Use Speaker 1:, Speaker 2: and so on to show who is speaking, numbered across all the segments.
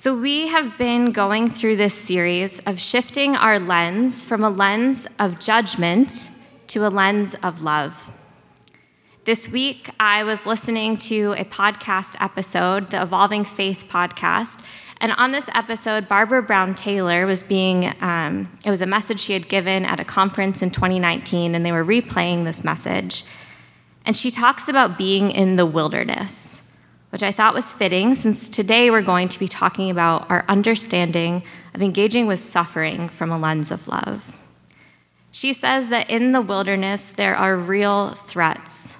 Speaker 1: So, we have been going through this series of shifting our lens from a lens of judgment to a lens of love. This week, I was listening to a podcast episode, the Evolving Faith podcast. And on this episode, Barbara Brown Taylor was being, um, it was a message she had given at a conference in 2019, and they were replaying this message. And she talks about being in the wilderness which I thought was fitting since today we're going to be talking about our understanding of engaging with suffering from a lens of love. She says that in the wilderness, there are real threats,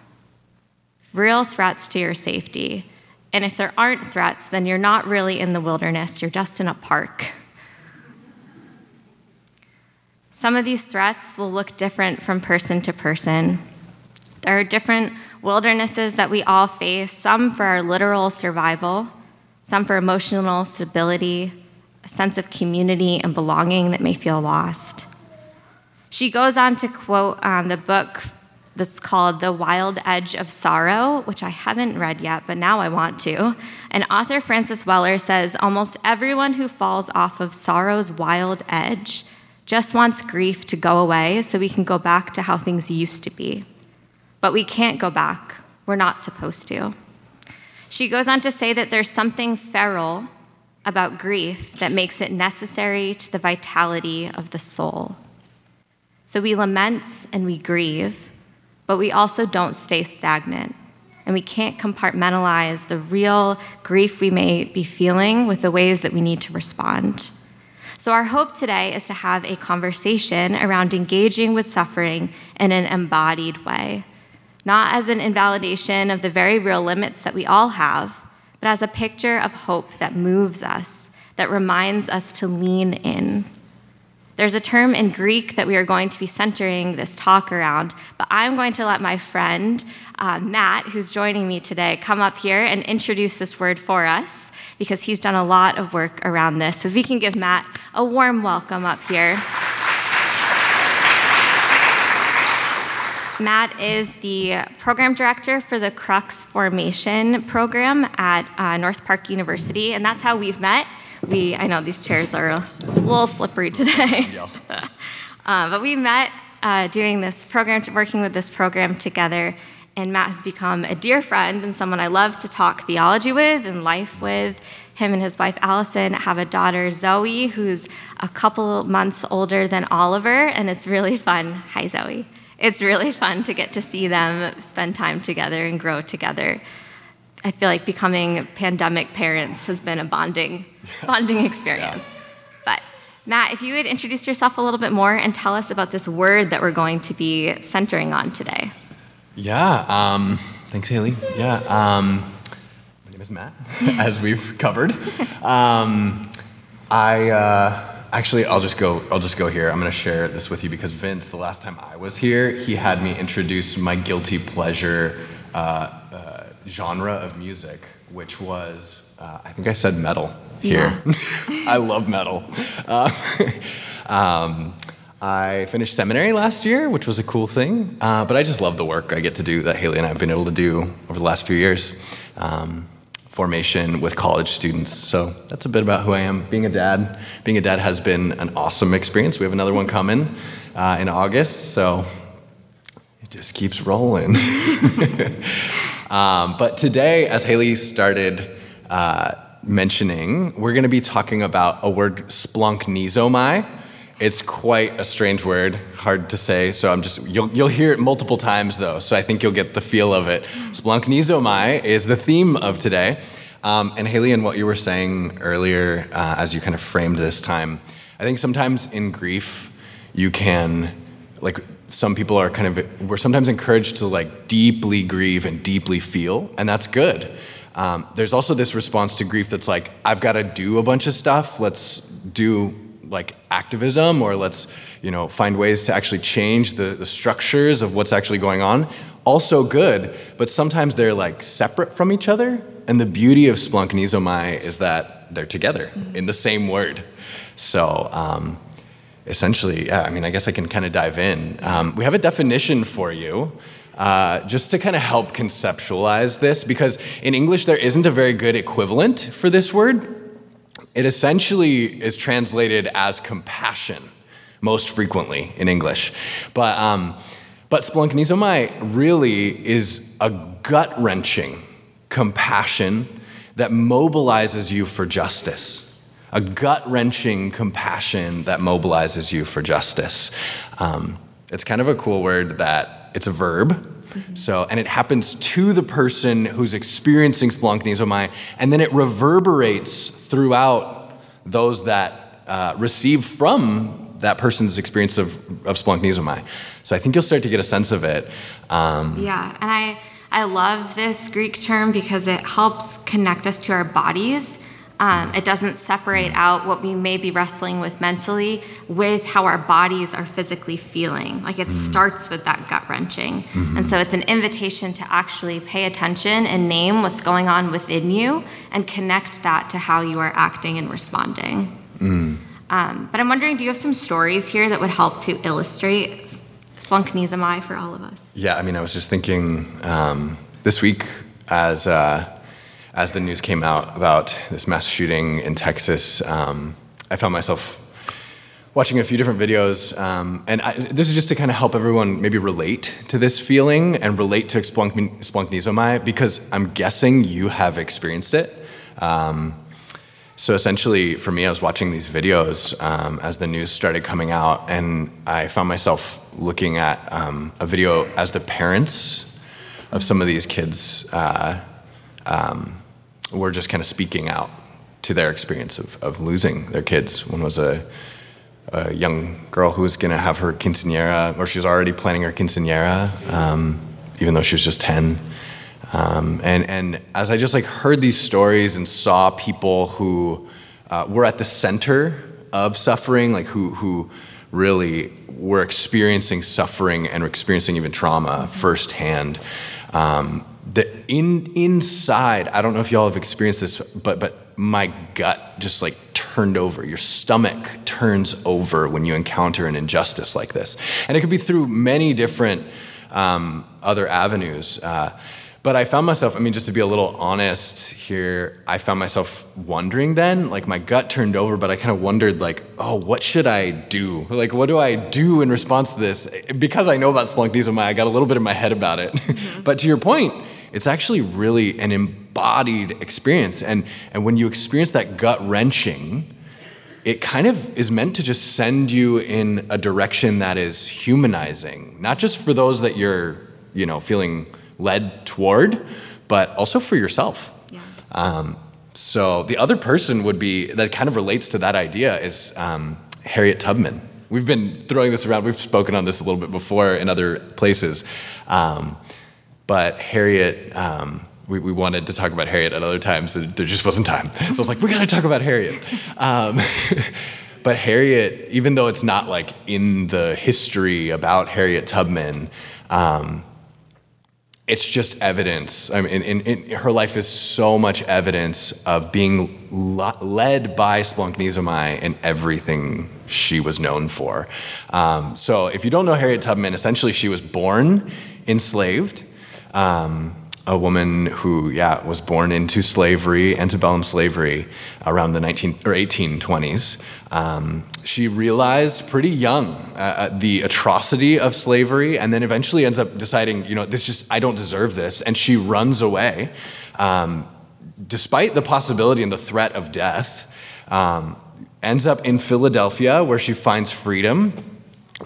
Speaker 1: real threats to your safety. And if there aren't threats, then you're not really in the wilderness, you're just in a park. Some of these threats will look different from person to person. There are different wildernesses that we all face, some for our literal survival, some for emotional stability, a sense of community and belonging that may feel lost. She goes on to quote um, the book that's called The Wild Edge of Sorrow, which I haven't read yet, but now I want to. And author Francis Weller says almost everyone who falls off of sorrow's wild edge just wants grief to go away so we can go back to how things used to be. But we can't go back. We're not supposed to. She goes on to say that there's something feral about grief that makes it necessary to the vitality of the soul. So we lament and we grieve, but we also don't stay stagnant. And we can't compartmentalize the real grief we may be feeling with the ways that we need to respond. So, our hope today is to have a conversation around engaging with suffering in an embodied way not as an invalidation of the very real limits that we all have, but as a picture of hope that moves us, that reminds us to lean in. There's a term in Greek that we are going to be centering this talk around, but I'm going to let my friend uh, Matt, who's joining me today, come up here and introduce this word for us because he's done a lot of work around this. So if we can give Matt a warm welcome up here. Matt is the program director for the Crux Formation program at uh, North Park University, and that's how we've met. We, I know these chairs are a little slippery today, uh, but we met uh, doing this program, working with this program together, and Matt has become a dear friend and someone I love to talk theology with and life with. Him and his wife Allison have a daughter Zoe, who's a couple months older than Oliver, and it's really fun. Hi, Zoe it's really fun to get to see them spend time together and grow together. I feel like becoming pandemic parents has been a bonding, bonding experience. Yeah. But Matt, if you would introduce yourself a little bit more and tell us about this word that we're going to be centering on today.
Speaker 2: Yeah. Um, thanks, Haley. Yeah. Um, my name is Matt, as we've covered. Um, I. Uh, Actually, I'll just go. I'll just go here. I'm going to share this with you because Vince, the last time I was here, he had me introduce my guilty pleasure uh, uh, genre of music, which was uh, I think I said metal here. Yeah. I love metal. Uh, um, I finished seminary last year, which was a cool thing. Uh, but I just love the work I get to do that Haley and I have been able to do over the last few years. Um, formation with college students. So that's a bit about who I am. Being a dad, being a dad has been an awesome experience. We have another one coming uh, in August, so it just keeps rolling. um, but today, as Haley started uh, mentioning, we're going to be talking about a word splanchnizomai. It's quite a strange word, hard to say. So I'm just you'll you'll hear it multiple times though. So I think you'll get the feel of it. Splanchnizomai is the theme of today. Um, and Haley, and what you were saying earlier, uh, as you kind of framed this time, I think sometimes in grief you can like some people are kind of we're sometimes encouraged to like deeply grieve and deeply feel, and that's good. Um, there's also this response to grief that's like I've got to do a bunch of stuff. Let's do like activism or let's you know find ways to actually change the, the structures of what's actually going on also good but sometimes they're like separate from each other. And the beauty of splanchnizomai is that they're together mm-hmm. in the same word. So um, essentially yeah i mean i guess i can kind of dive in. Um, we have a definition for you uh, just to kind of help conceptualize this because in english there isn't a very good equivalent for this word it essentially is translated as compassion most frequently in English. But, um, but splanchnizomai really is a gut wrenching compassion that mobilizes you for justice. A gut wrenching compassion that mobilizes you for justice. Um, it's kind of a cool word that it's a verb. So, and it happens to the person who's experiencing splanchnizomai, and then it reverberates throughout those that uh, receive from that person's experience of, of splanchnizomai. So I think you'll start to get a sense of it.
Speaker 1: Um, yeah, and I, I love this Greek term because it helps connect us to our bodies. Um, it doesn't separate out what we may be wrestling with mentally with how our bodies are physically feeling. Like it mm. starts with that gut wrenching. Mm-hmm. And so it's an invitation to actually pay attention and name what's going on within you and connect that to how you are acting and responding. Mm. Um, but I'm wondering, do you have some stories here that would help to illustrate splanchnizomai for all of us?
Speaker 2: Yeah, I mean, I was just thinking um, this week as uh, as the news came out about this mass shooting in Texas, um, I found myself watching a few different videos, um, and I, this is just to kind of help everyone maybe relate to this feeling and relate to splanchnizomai because I'm guessing you have experienced it. Um, so essentially, for me, I was watching these videos um, as the news started coming out, and I found myself looking at um, a video as the parents of some of these kids uh, um, were just kind of speaking out to their experience of, of losing their kids. One was a, a young girl who was going to have her quinceanera, or she was already planning her quinceanera, um, even though she was just 10. Um, and, and as I just like heard these stories and saw people who uh, were at the center of suffering, like who, who really were experiencing suffering and experiencing even trauma firsthand, um, the in, inside, I don't know if y'all have experienced this, but, but my gut just like turned over. Your stomach turns over when you encounter an injustice like this. And it could be through many different um, other avenues. Uh, but I found myself, I mean, just to be a little honest here, I found myself wondering then, like my gut turned over, but I kind of wondered, like, oh, what should I do? Like, what do I do in response to this? Because I know about Splanchnizomai, I got a little bit in my head about it. Mm-hmm. but to your point, it's actually really an embodied experience. And, and when you experience that gut wrenching, it kind of is meant to just send you in a direction that is humanizing, not just for those that you're, you know, feeling led toward, but also for yourself. Yeah. Um, so the other person would be that kind of relates to that idea is um, Harriet Tubman. We've been throwing this around. We've spoken on this a little bit before in other places, um, but Harriet. Um, we, we, wanted to talk about Harriet at other times. There just wasn't time. So I was like, we got to talk about Harriet. Um, but Harriet, even though it's not like in the history about Harriet Tubman, um, it's just evidence. I mean, in, in, her life is so much evidence of being led by Splanchnizomai in everything she was known for. Um, so, if you don't know Harriet Tubman, essentially she was born enslaved. Um, a woman who, yeah, was born into slavery, antebellum slavery, around the 19 or 1820s. Um, she realized pretty young uh, uh, the atrocity of slavery, and then eventually ends up deciding, you know, this just I don't deserve this, and she runs away, um, despite the possibility and the threat of death. Um, ends up in Philadelphia, where she finds freedom,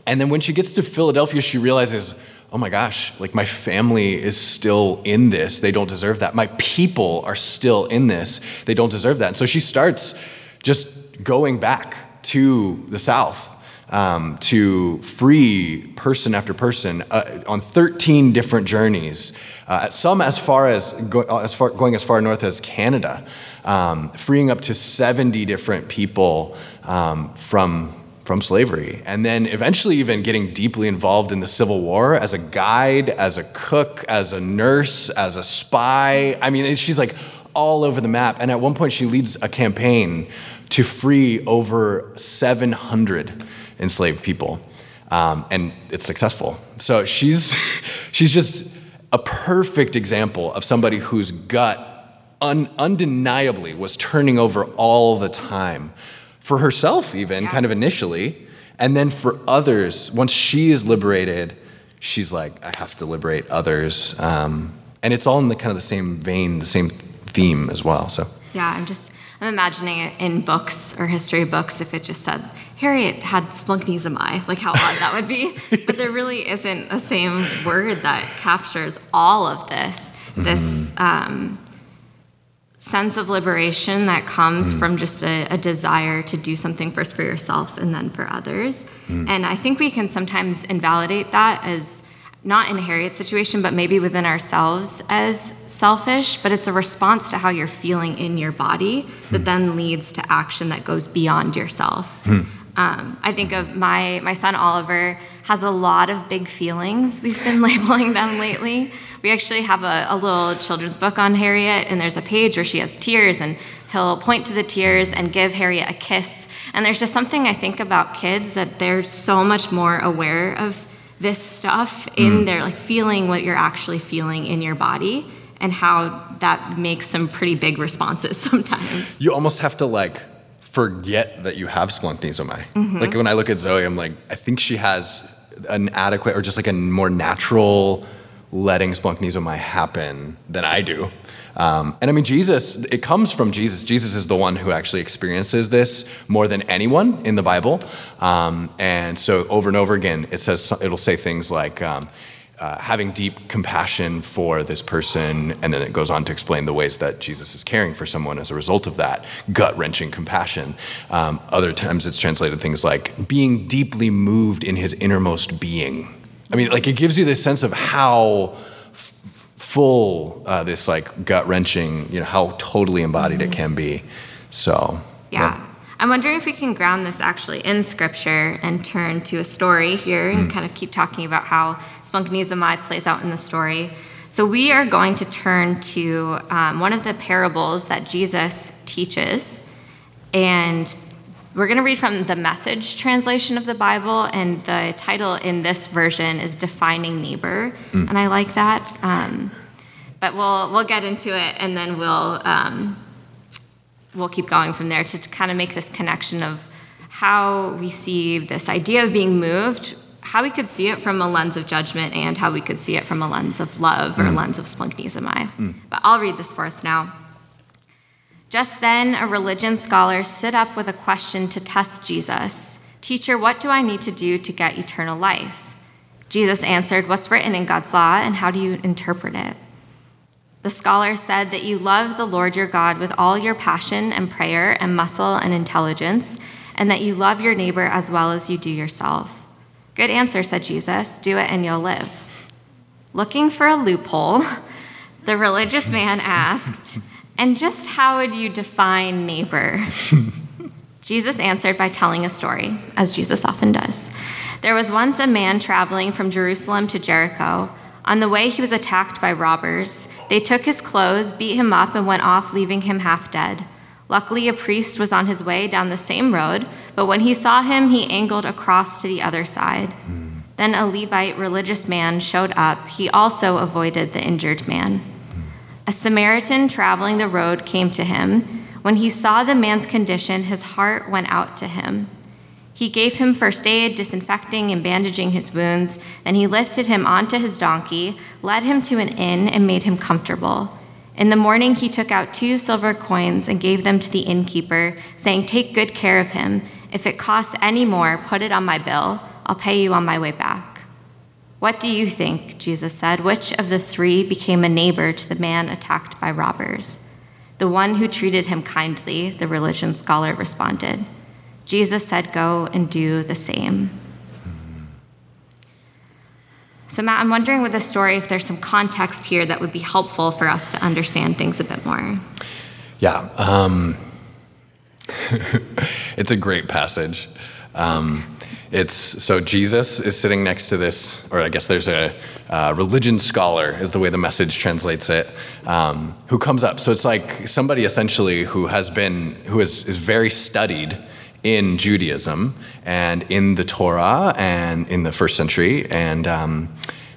Speaker 2: and then when she gets to Philadelphia, she realizes oh my gosh, like my family is still in this. They don't deserve that. My people are still in this. They don't deserve that. And so she starts just going back to the South um, to free person after person uh, on 13 different journeys. Uh, some as far as, go, as far, going as far north as Canada, um, freeing up to 70 different people um, from from slavery, and then eventually even getting deeply involved in the Civil War as a guide, as a cook, as a nurse, as a spy. I mean, she's like all over the map. And at one point, she leads a campaign to free over 700 enslaved people, um, and it's successful. So she's she's just a perfect example of somebody whose gut un- undeniably was turning over all the time for herself, even
Speaker 1: Yeah.
Speaker 2: kind of initially. And then for others, once she is liberated, she's like, I have to liberate others. Um, and it's all in the kind of the same vein, the same theme as well. So,
Speaker 1: Yeah, I'm just I'm imagining it in books or history books if it just said Harriet had splanchnizomai, like how odd that would be. But there really isn't a same word that captures all of this. This um, sense of liberation that comes mm. from just a, a desire to do something first for yourself and then for others. Mm. And I think we can sometimes invalidate that as not in Harriet's situation, but maybe within ourselves as selfish, but it's a response to how you're feeling in your body that hmm. then leads to action that goes beyond yourself. Hmm. Um, I think of my my son Oliver has a lot of big feelings. We've been labeling them lately. We actually have a, a little children's book on Harriet, and there's a page where she has tears, and he'll point to the tears and give Harriet a kiss. And there's just something I think about kids that they're so much more aware of this stuff in their like feeling what you're actually feeling in your body and how that makes some pretty big responses sometimes.
Speaker 2: you almost have to like forget that you have splanchnizomai.
Speaker 1: Mm-hmm.
Speaker 2: Like when I look at Zoe, I'm like, I think she has an adequate or just like a more natural letting splanchnizomai happen than I do. Um, and I mean, Jesus, it comes from Jesus. Jesus is the one who actually experiences this more than anyone in the Bible. Um, and so over and over again, it says, it'll say things like, um, uh, having deep compassion for this person, and then it goes on to explain the ways that Jesus is caring for someone as a result of that gut wrenching compassion. Um, other times it's translated things like being deeply moved in his innermost being. I mean, like it gives you this sense of how f- full uh, this like gut wrenching, you know, how totally embodied it can be. So,
Speaker 1: Yeah. I'm wondering if we can ground this actually in scripture and turn to a story here and kind of keep talking about how Splanchnizomai plays out in the story. So we are going to turn to um, one of the parables that Jesus teaches. And we're going to read from the message translation of the Bible, and the title in this version is Defining Neighbor. And I like that. Um, but we'll, we'll get into it and then we'll. Um, we'll keep going from there to kind of make this connection of how we see this idea of being moved, how we could see it from a lens of judgment, and how we could see it from a lens of love or a lens of splanchnizomai. But I'll read this for us now. Just then, a religion scholar stood up with a question to test Jesus Teacher, what do I need to do to get eternal life? Jesus answered, What's written in God's law, and how do you interpret it? The scholar said that you love the Lord your God with all your passion and prayer and muscle and intelligence, and that you love your neighbor as well as you do yourself. Good answer, said Jesus. Do it and you'll live. Looking for a loophole, the religious man asked, And just how would you define neighbor? Jesus answered by telling a story, as Jesus often does. There was once a man traveling from Jerusalem to Jericho. On the way, he was attacked by robbers. They took his clothes, beat him up, and went off, leaving him half dead. Luckily, a priest was on his way down the same road, but when he saw him, he angled across to the other side. Hmm. Then a Levite religious man showed up. He also avoided the injured man. A Samaritan traveling the road came to him. When he saw the man's condition, his heart went out to him. He gave him first aid, disinfecting and bandaging his wounds. Then he lifted him onto his donkey, led him to an inn, and made him comfortable. In the morning, he took out two silver coins and gave them to the innkeeper, saying, Take good care of him. If it costs any more, put it on my bill. I'll pay you on my way back. What do you think? Jesus said. Which of the three became a neighbor to the man attacked by robbers? The one who treated him kindly, the religion scholar responded. Jesus said, Go and do the same. So, Matt, I'm wondering with this story if there's some context here that would be helpful for us to understand things a bit more.
Speaker 2: Yeah, um, it's a great passage. Um, it's so Jesus is sitting next to this, or I guess there's a uh, religion scholar, is the way the message translates it, um, who comes up. So it's like somebody essentially who has been, who is, is very studied in Judaism and in the Torah and in the first century, and um,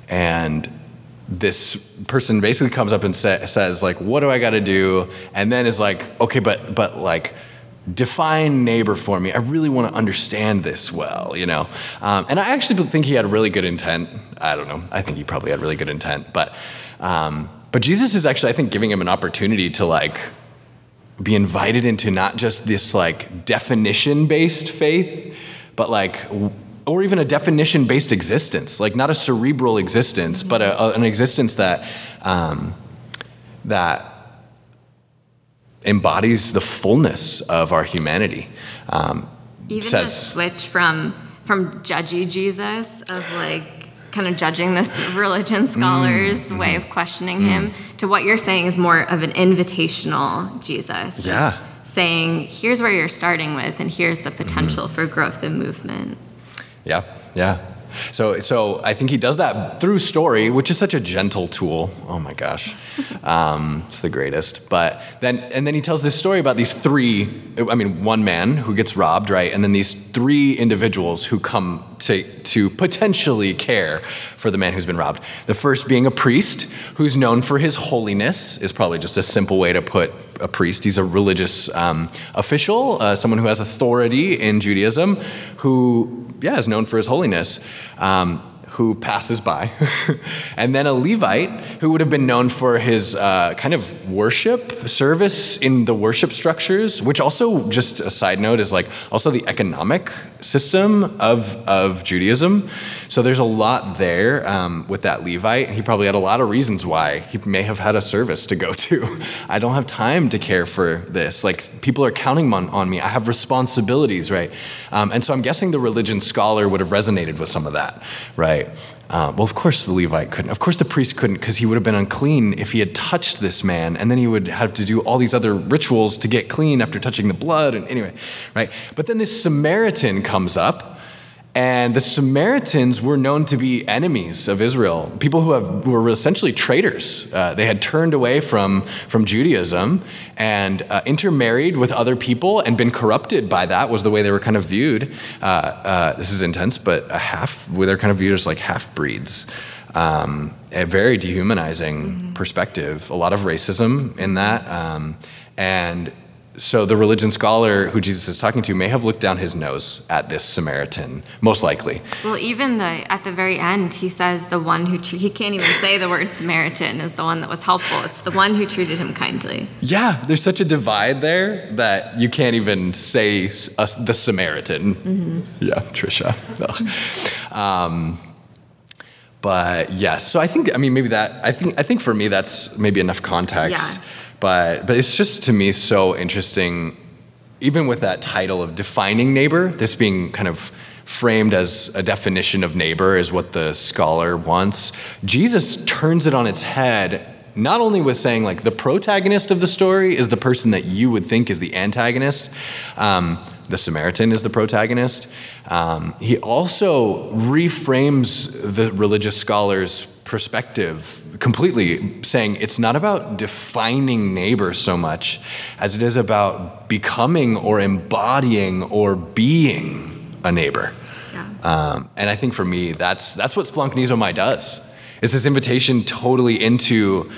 Speaker 2: and this person basically comes up and sa- says like what do i got to do and then is like okay but but like define neighbor for me. I really want to understand this well you know? Um, and i actually think he had really good intent. I don't know. I think he probably had really good intent but um, but jesus is actually i think giving him an opportunity to like be invited into not just this like definition based faith but like or even a definition based existence, like not a cerebral existence, but a, a, an existence that, um, that embodies the fullness of our humanity. Um,
Speaker 1: even says, the switch from, from judgy Jesus, of like kind of judging this religion scholar's mm, way of questioning mm. him, to what you're saying is more of an invitational Jesus.
Speaker 2: Yeah.
Speaker 1: Saying, here's where you're starting with, and here's the potential mm-hmm. for growth and movement.
Speaker 2: Yeah, yeah. So, so I think he does that through story, which is such a gentle tool. Oh my gosh, um, it's the greatest. But then, and then he tells this story about these three. I mean, one man who gets robbed, right, and then these three individuals who come to to potentially care for the man who's been robbed. The first being a priest who's known for his holiness is probably just a simple way to put a priest. He's a religious um, official, uh, someone who has authority in Judaism, who yeah, is known for his holiness, um, who passes by. and then a Levite who would have been known for his uh, kind of worship service in the worship structures, which also, just a side note, is like also the economic system of, of Judaism. So there's a lot there um, with that Levite. He probably had a lot of reasons why he may have had a service to go to. I don't have time to care for this. Like people are counting on, on me. I have responsibilities, right? Um, and so I'm guessing the religion scholar would have resonated with some of that, right? Uh, well, of course the Levite couldn't. Of course the priest couldn't because he would have been unclean if he had touched this man, and then he would have to do all these other rituals to get clean after touching the blood. And anyway, right? But then this Samaritan comes up and the Samaritans were known to be enemies of Israel, people who, have, who were essentially traitors. Uh, they had turned away from, from Judaism and uh, intermarried with other people and been corrupted by that, was the way they were kind of viewed. Uh, uh this is intense, but a half, they're kind of viewed as like half breeds. Um, a very dehumanizing mm-hmm. perspective, a lot of racism in that. Um, and so the religion scholar who Jesus is talking to may have looked down his nose at this Samaritan, most likely.
Speaker 1: Well, even the at the very end, he says the one who he can't even say the word Samaritan is the one that was helpful. It's the one who treated him kindly.
Speaker 2: Yeah, there's such a divide there that you can't even say the Samaritan. Mm-hmm. Yeah, Trisha. um, but yes, so I think I mean maybe that I think I think for me that's maybe enough context. Yeah but but it's just to me so interesting, even with that title of defining neighbor, this being kind of framed as a definition of neighbor is what the scholar wants. Jesus turns it on its head, not only with saying like the protagonist of the story is the person that you would think is the antagonist. Um, the Samaritan is the protagonist. Um, he also reframes the religious scholar's perspective completely saying it's not about defining neighbor so much as it is about becoming or embodying or being a neighbor. Yeah. Um, and I think for me, that's that's what Splanchnizomai does. Is this invitation totally into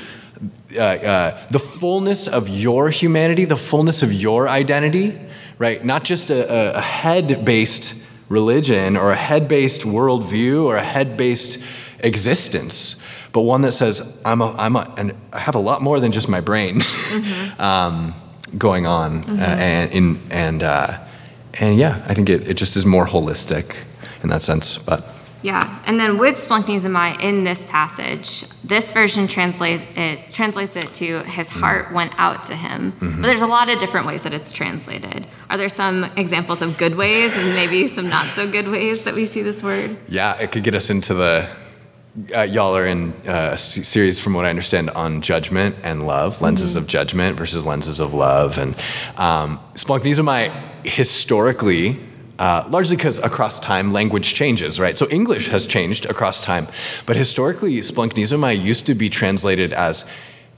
Speaker 2: uh, uh, the fullness of your humanity, the fullness of your identity, right? Not just a, a head-based religion or a head-based worldview or a head-based existence, but one that says I'm a, I'm a, and I have a lot more than just my brain mm-hmm. um, going on, uh, mm-hmm. uh, and in and uh, and yeah, I think it, it just is more holistic in that sense. But
Speaker 1: yeah, and then with Splanchnizomai in this passage, this version translate it translates it to his mm. heart went out to him. Mm-hmm. But there's a lot of different ways that it's translated. Are there some examples of good ways and maybe some not so good ways that we see this word?
Speaker 2: Yeah, it could get us into the uh, y'all are in uh, a series, from what I understand, on judgment and love, lenses mm-hmm. of judgment versus lenses of love. And um, Splanchnizomai historically, uh, largely because across time language changes, right? So English has changed across time. But historically, Splanchnizomai used to be translated as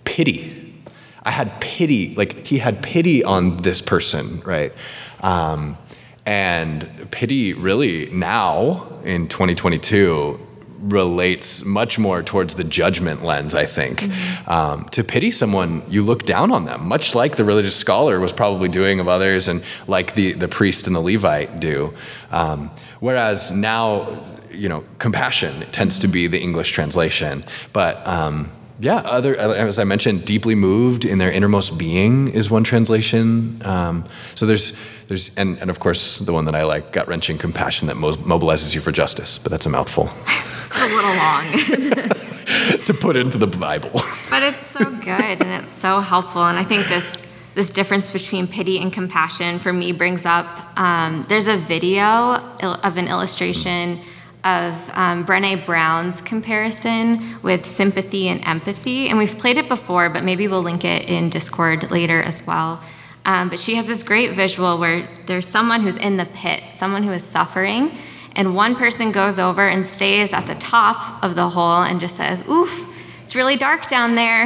Speaker 2: pity. I had pity, like he had pity on this person, right? Um, and pity really now in 2022 relates much more towards the judgment lens, I think. Um, to pity someone, you look down on them, much like the religious scholar was probably doing of others, and like the, the priest and the Levite do. Um, whereas now, you know, compassion tends to be the English translation. But um, yeah, other as I mentioned, deeply moved in their innermost being is one translation. Um, so there's there's and, and of course the one that I like, gut wrenching compassion that mo- mobilizes you for justice. But that's a mouthful
Speaker 1: a little long.
Speaker 2: to put into the Bible.
Speaker 1: But it's so good and it's so helpful. And I think this this difference between pity and compassion for me brings up. Um, there's a video of an illustration of um, Brene Brown's comparison with sympathy and empathy, and we've played it before, but maybe we'll link it in Discord later as well. Um, but she has this great visual where there's someone who's in the pit, someone who is suffering, and one person goes over and stays at the top of the hole and just says, "Oof, it's really dark down there.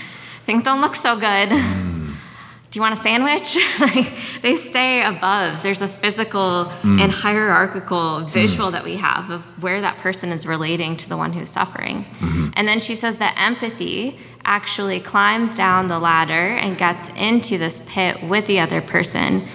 Speaker 1: Things don't look so good. Do you want a sandwich? like they stay above. There's a physical mm. and hierarchical mm. visual that we have of where that person is relating to the one who's suffering. Mm-hmm. And then she says that empathy actually climbs down the ladder and gets into this pit with the other person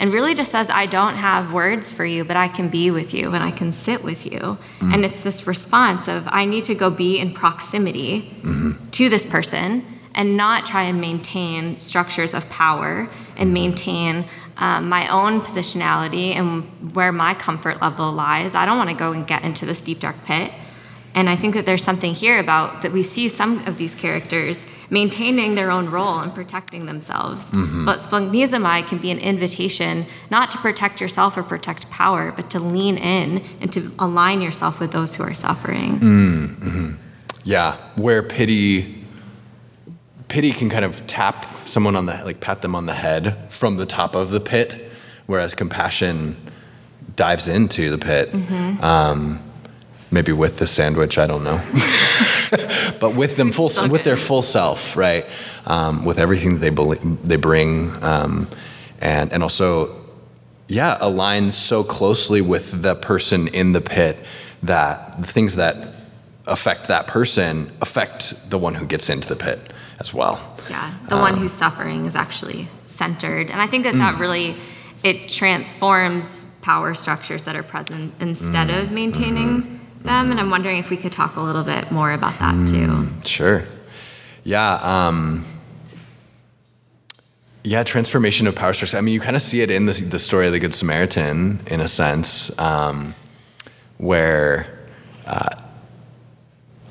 Speaker 1: and really just says, I don't have words for you, but I can be with you and I can sit with you. Mm-hmm. And it's this response of, I need to go be in proximity mm-hmm. to this person and not try and maintain structures of power and mm-hmm. maintain um, my own positionality and where my comfort level lies. I don't want to go and get into this deep, dark pit. And I think that there's something here about that we see some of these characters maintaining their own role and protecting themselves. Mm-hmm. But splanchnizomai can be an invitation not to protect yourself or protect power, but to lean in and to align yourself with those who are suffering. Mm-hmm.
Speaker 2: Yeah, where pity pity can kind of tap someone on the like pat them on the head from the top of the pit, whereas compassion dives into the pit. Mm-hmm. Um, maybe with the sandwich, I don't know, but with them full
Speaker 1: So
Speaker 2: with their full self, right? Um, with everything that they bel they bring, um, and and also yeah, aligns so closely with the person in the pit that the things that affect that person affect the one who gets into the pit as well.
Speaker 1: Yeah, the one who's suffering is actually centered. And I think that that really it transforms power structures that are present instead of maintaining them. And I'm wondering if we could talk a little bit more about that too.
Speaker 2: Sure. Yeah. Um, yeah, transformation of power structures. I mean, you kind of see it in the, the story of the Good Samaritan, in a sense, um, where uh,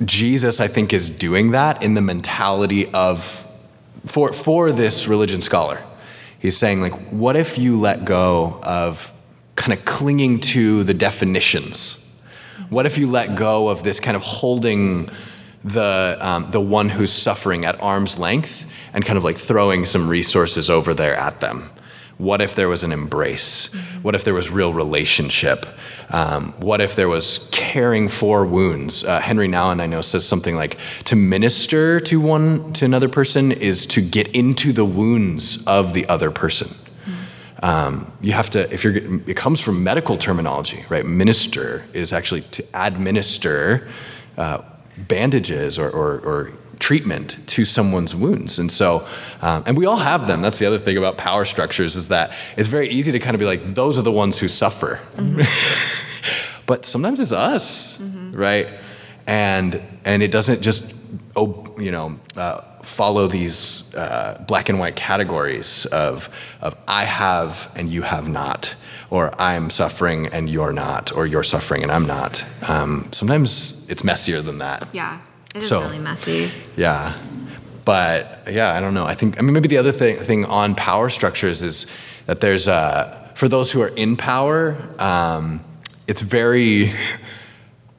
Speaker 2: Jesus, I think, is doing that in the mentality of for for this religion scholar. He's saying, like, what if you let go of kind of clinging to the definitions? What if you let go of this kind of holding the um, the one who's suffering at arm's length and kind of like throwing some resources over there at them? What if there was an embrace? What if there was real relationship? Um, what if there was caring for wounds? Uh, Henri Nouwen, I know, says something like to minister to one to another person is to get into the wounds of the other person. Um, you have to, if you're, it comes from medical terminology, right? Minister is actually to administer uh, bandages or, or, or treatment to someone's wounds. And so, um, and we all have them. That's the other thing about power structures is that it's very easy to kind of be like, those are the ones who suffer. but sometimes it's us, right? And, and it doesn't just, you know, uh, follow these uh, black and white categories of, of I have and you have not, or I'm suffering and you're not, or you're suffering and I'm not. Um, sometimes it's messier than that.
Speaker 1: Yeah, it is
Speaker 2: So-
Speaker 1: really messy.
Speaker 2: Yeah. But yeah, I don't know. I think, I mean, maybe the other thing, thing on power structures is that there's, uh, for those who are in power, um, it's very,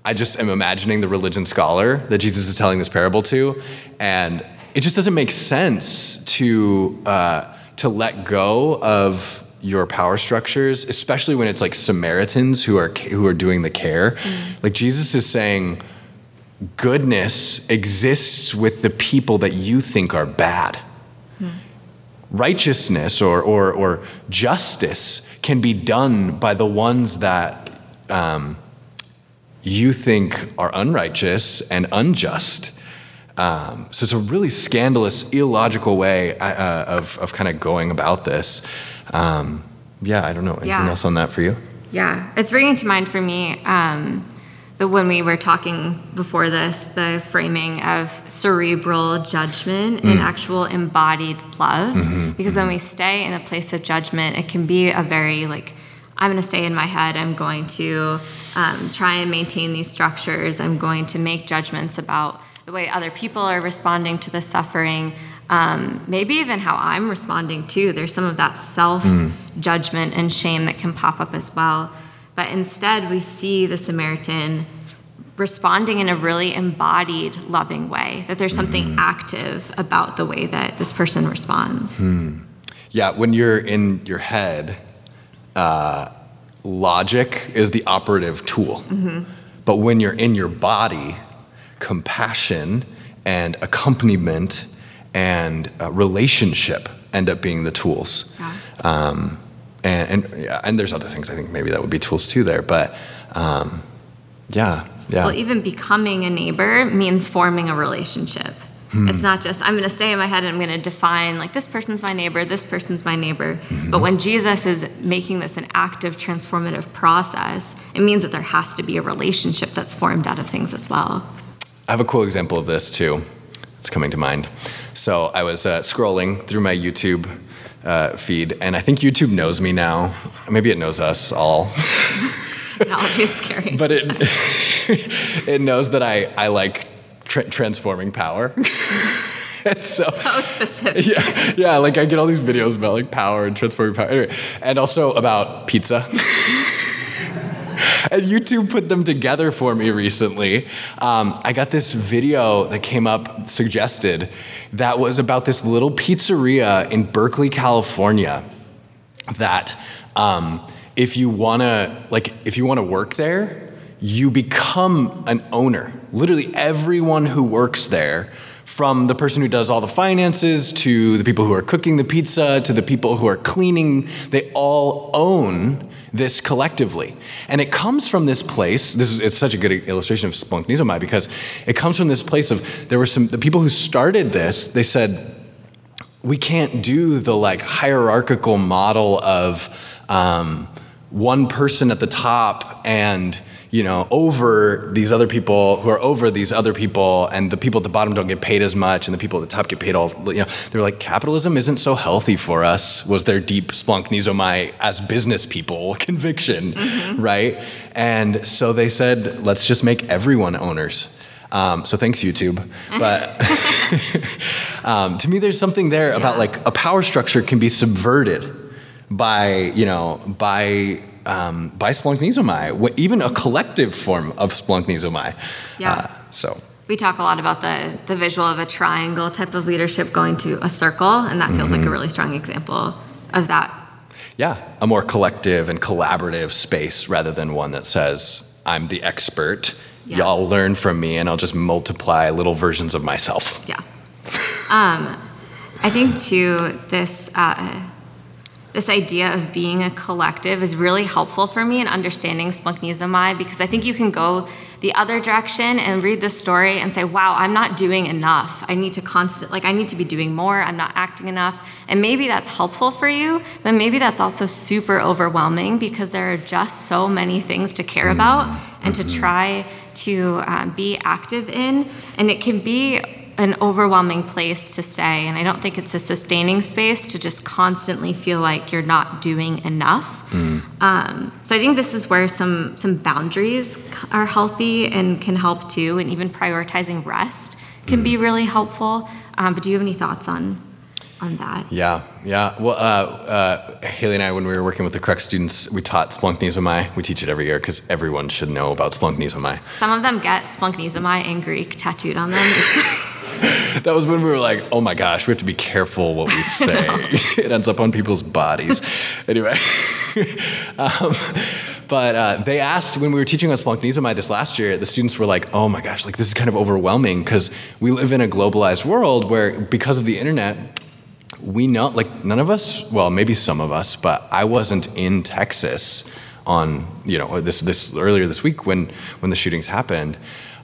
Speaker 2: I just am imagining the religion scholar that Jesus is telling this parable to, and it just doesn't make sense to, uh, to let go of your power structures, especially when it's like Samaritans who are, who are doing the care. Like Jesus is saying, goodness exists with the people that you think are bad. Righteousness or, or, or justice can be done by the ones that, um, you think are unrighteous and unjust. Um, so it's a really scandalous, illogical way uh, of, of kind of going about this. Um, yeah, I don't know. Anything
Speaker 1: Yeah.
Speaker 2: else on that for you?
Speaker 1: Yeah, it's bringing to mind for me um, the when we were talking before this, the framing of cerebral judgment and actual embodied love. Because when we stay in a place of judgment, it can be a very like, I'm going to stay in my head. I'm going to um, try and maintain these structures. I'm going to make judgments about the way other people are responding to the suffering. Um, maybe even how I'm responding too. There's some of that self judgment and shame that can pop up as well. But instead, we see the Samaritan responding in a really embodied, loving way, that there's something active about the way that this person responds.
Speaker 2: Yeah, when you're in your head, uh, logic is the operative tool. But when you're in your body, compassion and accompaniment and uh, relationship end up being the tools.
Speaker 1: Yeah.
Speaker 2: Um, and and, yeah, and there's other things I think maybe that would be tools too there. But um, yeah, yeah.
Speaker 1: Well, even becoming a neighbor means forming a relationship. It's not just, I'm going to stay in my head and I'm going to define, like, this person's my neighbor, this person's my neighbor. But when Jesus is making this an active, transformative process, it means that there has to be a relationship that's formed out of things as well.
Speaker 2: I have a cool example of this too. It's coming to mind. So I was uh, scrolling through my YouTube uh, feed, and I think YouTube knows me now. Maybe it knows us all,
Speaker 1: Technology is scary.
Speaker 2: but it it knows that I I like tra- transforming power. and so
Speaker 1: so specific.
Speaker 2: yeah, yeah, like I get all these videos about like power and transforming power, anyway, and also about pizza. and YouTube put them together for me recently. Um, I got this video that came up suggested that was about this little pizzeria in Berkeley, California. That um, if you wanna like if you wanna work there, you become an owner. Literally everyone who works there from the person who does all the finances to the people who are cooking the pizza to the people who are cleaning, they all own this collectively. And it comes from this place, this is it's such a good illustration of Splanchnizomai because it comes from this place of there were some the people who started this, they said, we can't do the like hierarchical model of um, one person at the top and you know over these other people who are over these other people and the people at the bottom don't get paid as much and the people at the top get paid all you know they're like capitalism isn't so healthy for us was their deep splanchnizomai as business people conviction right? And so they said let's just make everyone owners. Um, so thanks youtube. But um, to me there's something there about like a power structure can be subverted by you know by um, by Splanchnizomai, wh- even a collective form of Splanchnizomai.
Speaker 1: Yeah.
Speaker 2: Uh, so
Speaker 1: We talk a lot about the, the visual of a triangle type of leadership going to a circle, and that feels like a really strong example of that.
Speaker 2: yeah, a more collective and collaborative space rather than one that says I'm the expert.
Speaker 1: Yeah.
Speaker 2: Y'all learn from me, and I'll just multiply little versions of myself.
Speaker 1: Yeah. Um, I think too this uh, this idea of being a collective is really helpful for me in understanding Splanchnizomai because I think you can go the other direction and read this story and say, "Wow, I'm not doing enough. I need to constant like I need to be doing more. I'm not acting enough." And maybe that's helpful for you, but maybe that's also super overwhelming because there are just so many things to care about and to try to um, be active in, and it can be an overwhelming place to stay. And I don't think it's a sustaining space to just constantly feel like you're not doing enough. Um, so I think this is where some some boundaries are healthy and can help too. And even prioritizing rest can be really helpful. Um, but do you have any thoughts on on that?
Speaker 2: Yeah, yeah. Well, uh, uh, Haley and I, when we were working with the Crux students, we taught Splanchnizomai. We teach it every year because everyone should know about Splanchnizomai.
Speaker 1: Some of them get Splanchnizomai in Greek tattooed on them.
Speaker 2: That was when we were like, oh my gosh, we have to be careful what we say. it ends up on people's bodies. anyway. um, but uh, they asked when we were teaching on Splanchnizomai this last year, the students were like, oh my gosh, like this is kind of overwhelming because we live in a globalized world where because of the internet, we know, like none of us, well, maybe some of us, but I wasn't in Texas on you know this this earlier this week when when the shootings happened,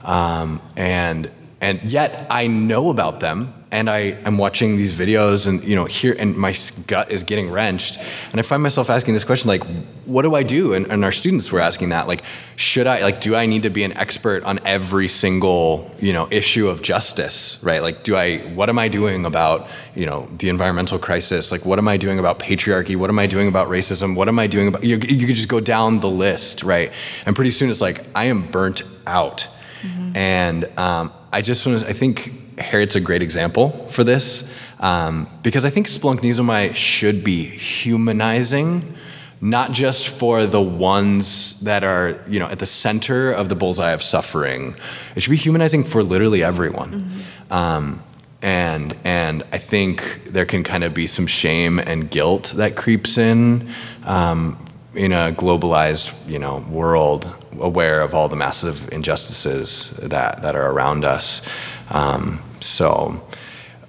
Speaker 2: um, and and yet I know about them and I am watching these videos and you know here and my gut is getting wrenched. And I find myself asking this question like what do I do? And, and, our students were asking that like should I like do I need to be an expert on every single you know issue of justice right? Like do I what am I doing about you know the environmental crisis? Like what am I doing about patriarchy? What am I doing about racism? What am I doing about you, you could just go down the list right? And pretty soon it's like I am burnt out. Mm-hmm. and um, I just want to I think Harriet's a great example for this um, because I think Splanchnizomai should be humanizing, not just for the ones that are you know at the center of the bullseye of suffering. It should be humanizing for literally everyone. Mm-hmm. Um, and and I think there can kind of be some shame and guilt that creeps in um, in a globalized you know world, aware of all the massive injustices that that are around us. Um, so,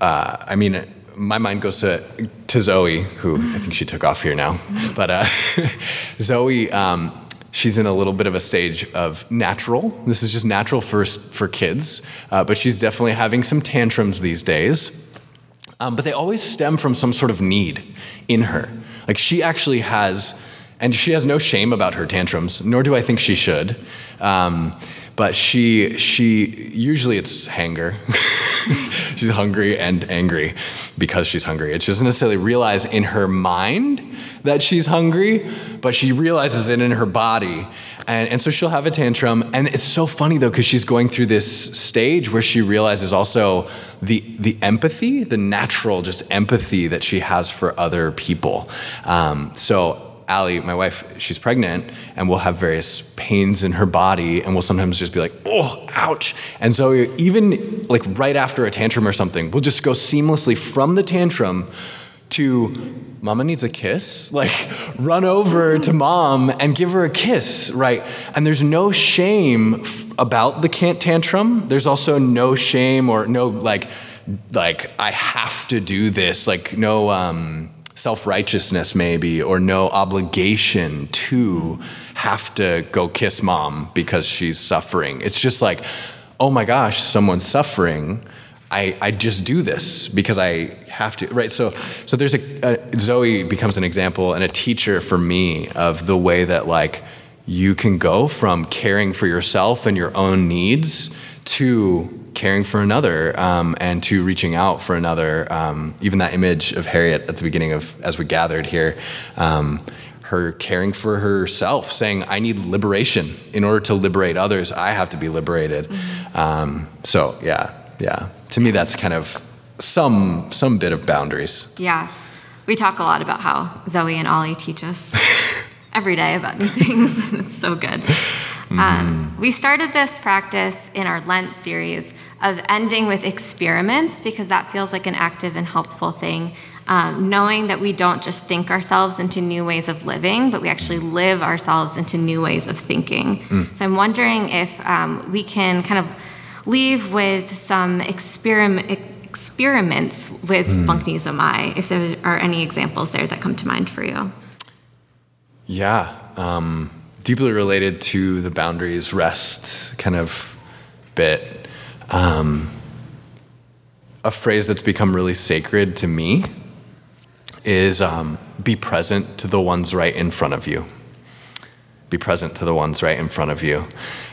Speaker 2: uh, I mean, my mind goes to, to Zoe, who I think she took off here now. But uh, Zoe, um, she's in a little bit of a stage of natural. This is just natural for, for kids, uh, but she's definitely having some tantrums these days. Um, but they always stem from some sort of need in her. Like she actually has, and she has no shame about her tantrums, nor do I think she should. Um, but she she usually it's hanger. she's hungry and angry because she's hungry. And she doesn't necessarily realize in her mind that she's hungry, but she realizes it in her body. And, and so she'll have a tantrum. And it's so funny though, because she's going through this stage where she realizes also the, the empathy, the natural just empathy that she has for other people. Um, so Allie, my wife, she's pregnant and will have various pains in her body and will sometimes just be like, oh, ouch. And so even like right after a tantrum or something, we'll just go seamlessly from the tantrum to mama needs a kiss? Like run over to mom and give her a kiss right? And there's no shame f- about the tantrum. There's also no shame or no like like i have to do this. Like no um self righteousness, maybe, or no obligation to have to go kiss mom because she's suffering. It's just like, oh my gosh, someone's suffering. I, I just do this because I have to, right? So, so there's a, a Zoe becomes an example and a teacher for me of the way that like you can go from caring for yourself and your own needs to caring for another um, and to reaching out for another. Um, even that image of Harriet at the beginning of as we gathered here, um, her caring for herself, saying, "I need liberation in order to liberate others. I have to be liberated." Mm-hmm. Um, so yeah, yeah. To me, that's kind of some some bit of boundaries.
Speaker 1: Yeah, we talk a lot about how Zoe and Ollie teach us every day about new things, and it's so good. Mm-hmm. Um, we started this practice in our Lent series of ending with experiments because that feels like an active and helpful thing. Um, knowing that we don't just think ourselves into new ways of living, but we actually live ourselves into new ways of thinking. Mm. So I'm wondering if um, we can kind of leave with some experiment experiments with mm. If there are any examples there that come to mind for you.
Speaker 2: Yeah, um, deeply related to the boundaries rest kind of bit um, a phrase that's become really sacred to me is um, be present to the ones right in front of you. Be present to the ones right in front of you.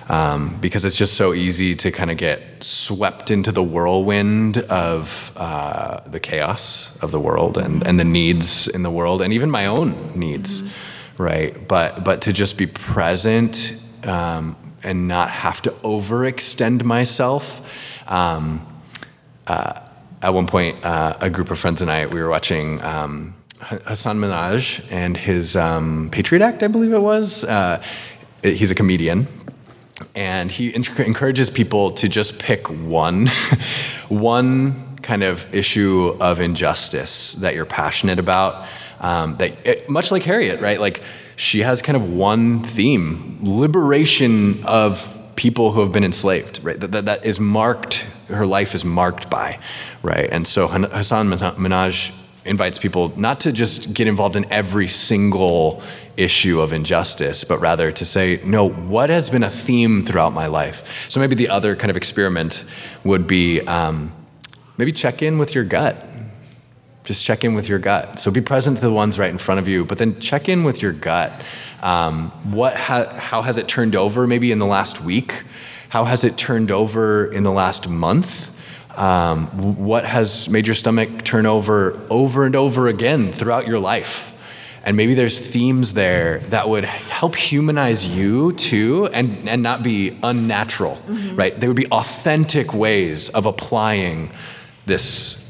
Speaker 2: Um, because it's just so easy to kind of get swept into the whirlwind of uh, the chaos of the world and, and the needs in the world and even my own needs, mm-hmm. right? But, but to just be present um, and not have to overextend myself um, uh, at one point, uh, a group of friends and I, we were watching um, Hasan Minhaj and his um, Patriot Act, I believe it was. Uh, he's a comedian, and he encourages people to just pick one, one kind of issue of injustice that you're passionate about. Um, that it, much like Harriet, right? Like she has kind of one theme: liberation of people who have been enslaved, right? That, that, that is marked, her life is marked by, right? And so Hasan Minhaj invites people not to just get involved in every single issue of injustice, but rather to say, no, what has been a theme throughout my life? So maybe the other kind of experiment would be um, maybe check in with your gut. Just check in with your gut. So be present to the ones right in front of you, but then check in with your gut. Um, what ha- how has it turned over maybe in the last week? How has it turned over in the last month? Um, what has made your stomach turn over over and over again throughout your life? And maybe there's themes there that would help humanize you too and, and not be unnatural, mm-hmm. right? They would be authentic ways of applying this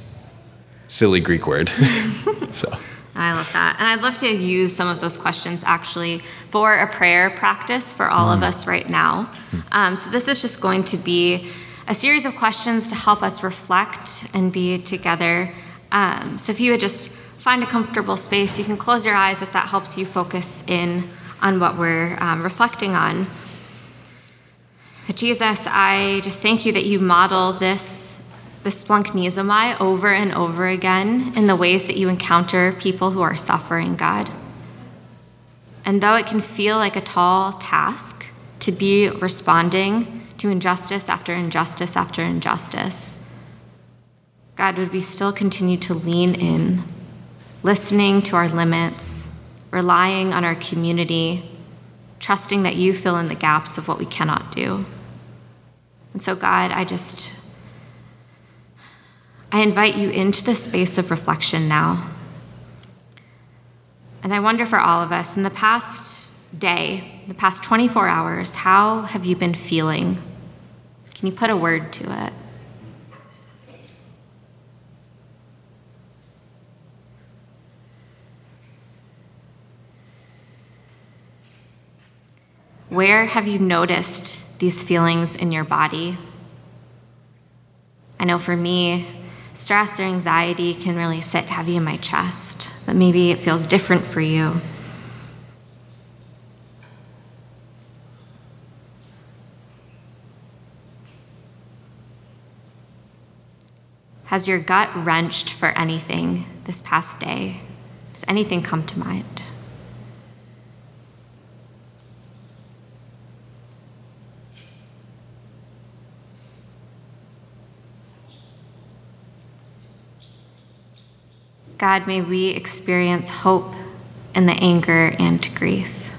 Speaker 2: silly Greek word. so.
Speaker 1: I love that. And I'd love to use some of those questions actually for a prayer practice for all mm. of us right now. Mm. Um, so, this is just going to be a series of questions to help us reflect and be together. Um, so, if you would just find a comfortable space, you can close your eyes if that helps you focus in on what we're um, reflecting on. But Jesus, I just thank you that you model this the splanchnizomai over and over again in the ways that you encounter people who are suffering, God. And though it can feel like a tall task to be responding to injustice after injustice after injustice, God, would we still continue to lean in, listening to our limits, relying on our community, trusting that you fill in the gaps of what we cannot do. And so, God, I just I invite you into the space of reflection now. And I wonder for all of us, in the past day, the past 24 hours, how have you been feeling? Can you put a word to it? Where have you noticed these feelings in your body? I know for me, stress or anxiety can really sit heavy in my chest, but maybe it feels different for you. Has your gut wrenched for anything this past day? Does anything come to mind? God, may we experience hope in the anger and grief.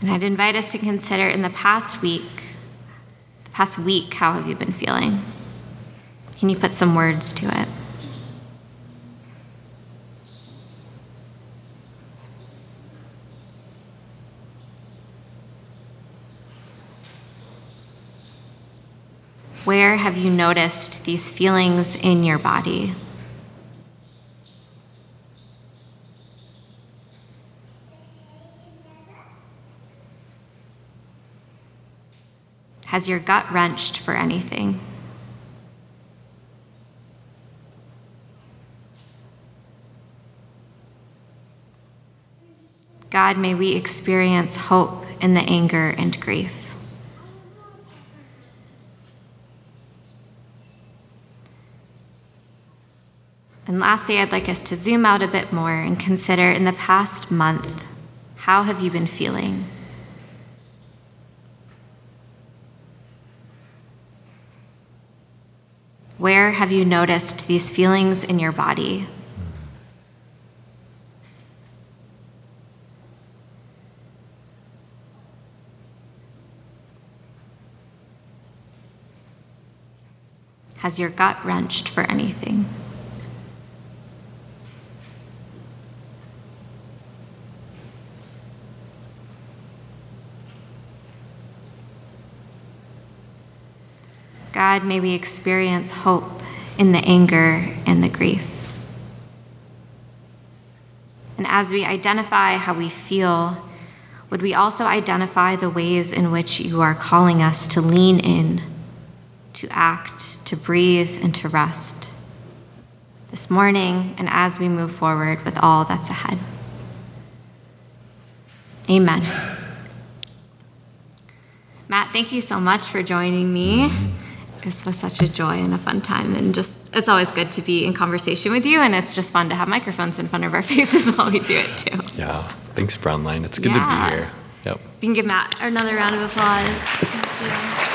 Speaker 1: And I'd invite us to consider in the past week, the past week, how have you been feeling? Can you put some words to it? Where have you noticed these feelings in your body? Has your gut wrenched for anything? God, may we experience hope in the anger and grief. And lastly, I'd like us to zoom out a bit more and consider in the past month, how have you been feeling? Where have you noticed these feelings in your body? Has your gut wrenched for anything? God, may we experience hope in the anger and the grief. And as we identify how we feel, would we also identify the ways in which you are calling us to lean in, to act, to breathe, and to rest this morning and as we move forward with all that's ahead? Amen. Matt, thank you so much for joining me. This was such a joy and a fun time, and just it's always good to be in conversation with you, and it's just fun to have microphones in front of our faces while we do it too.
Speaker 2: Yeah. Thanks, Brownline. It's good
Speaker 1: Yeah.
Speaker 2: to be here. Yep.
Speaker 1: We can give Matt another round of applause. Thank you.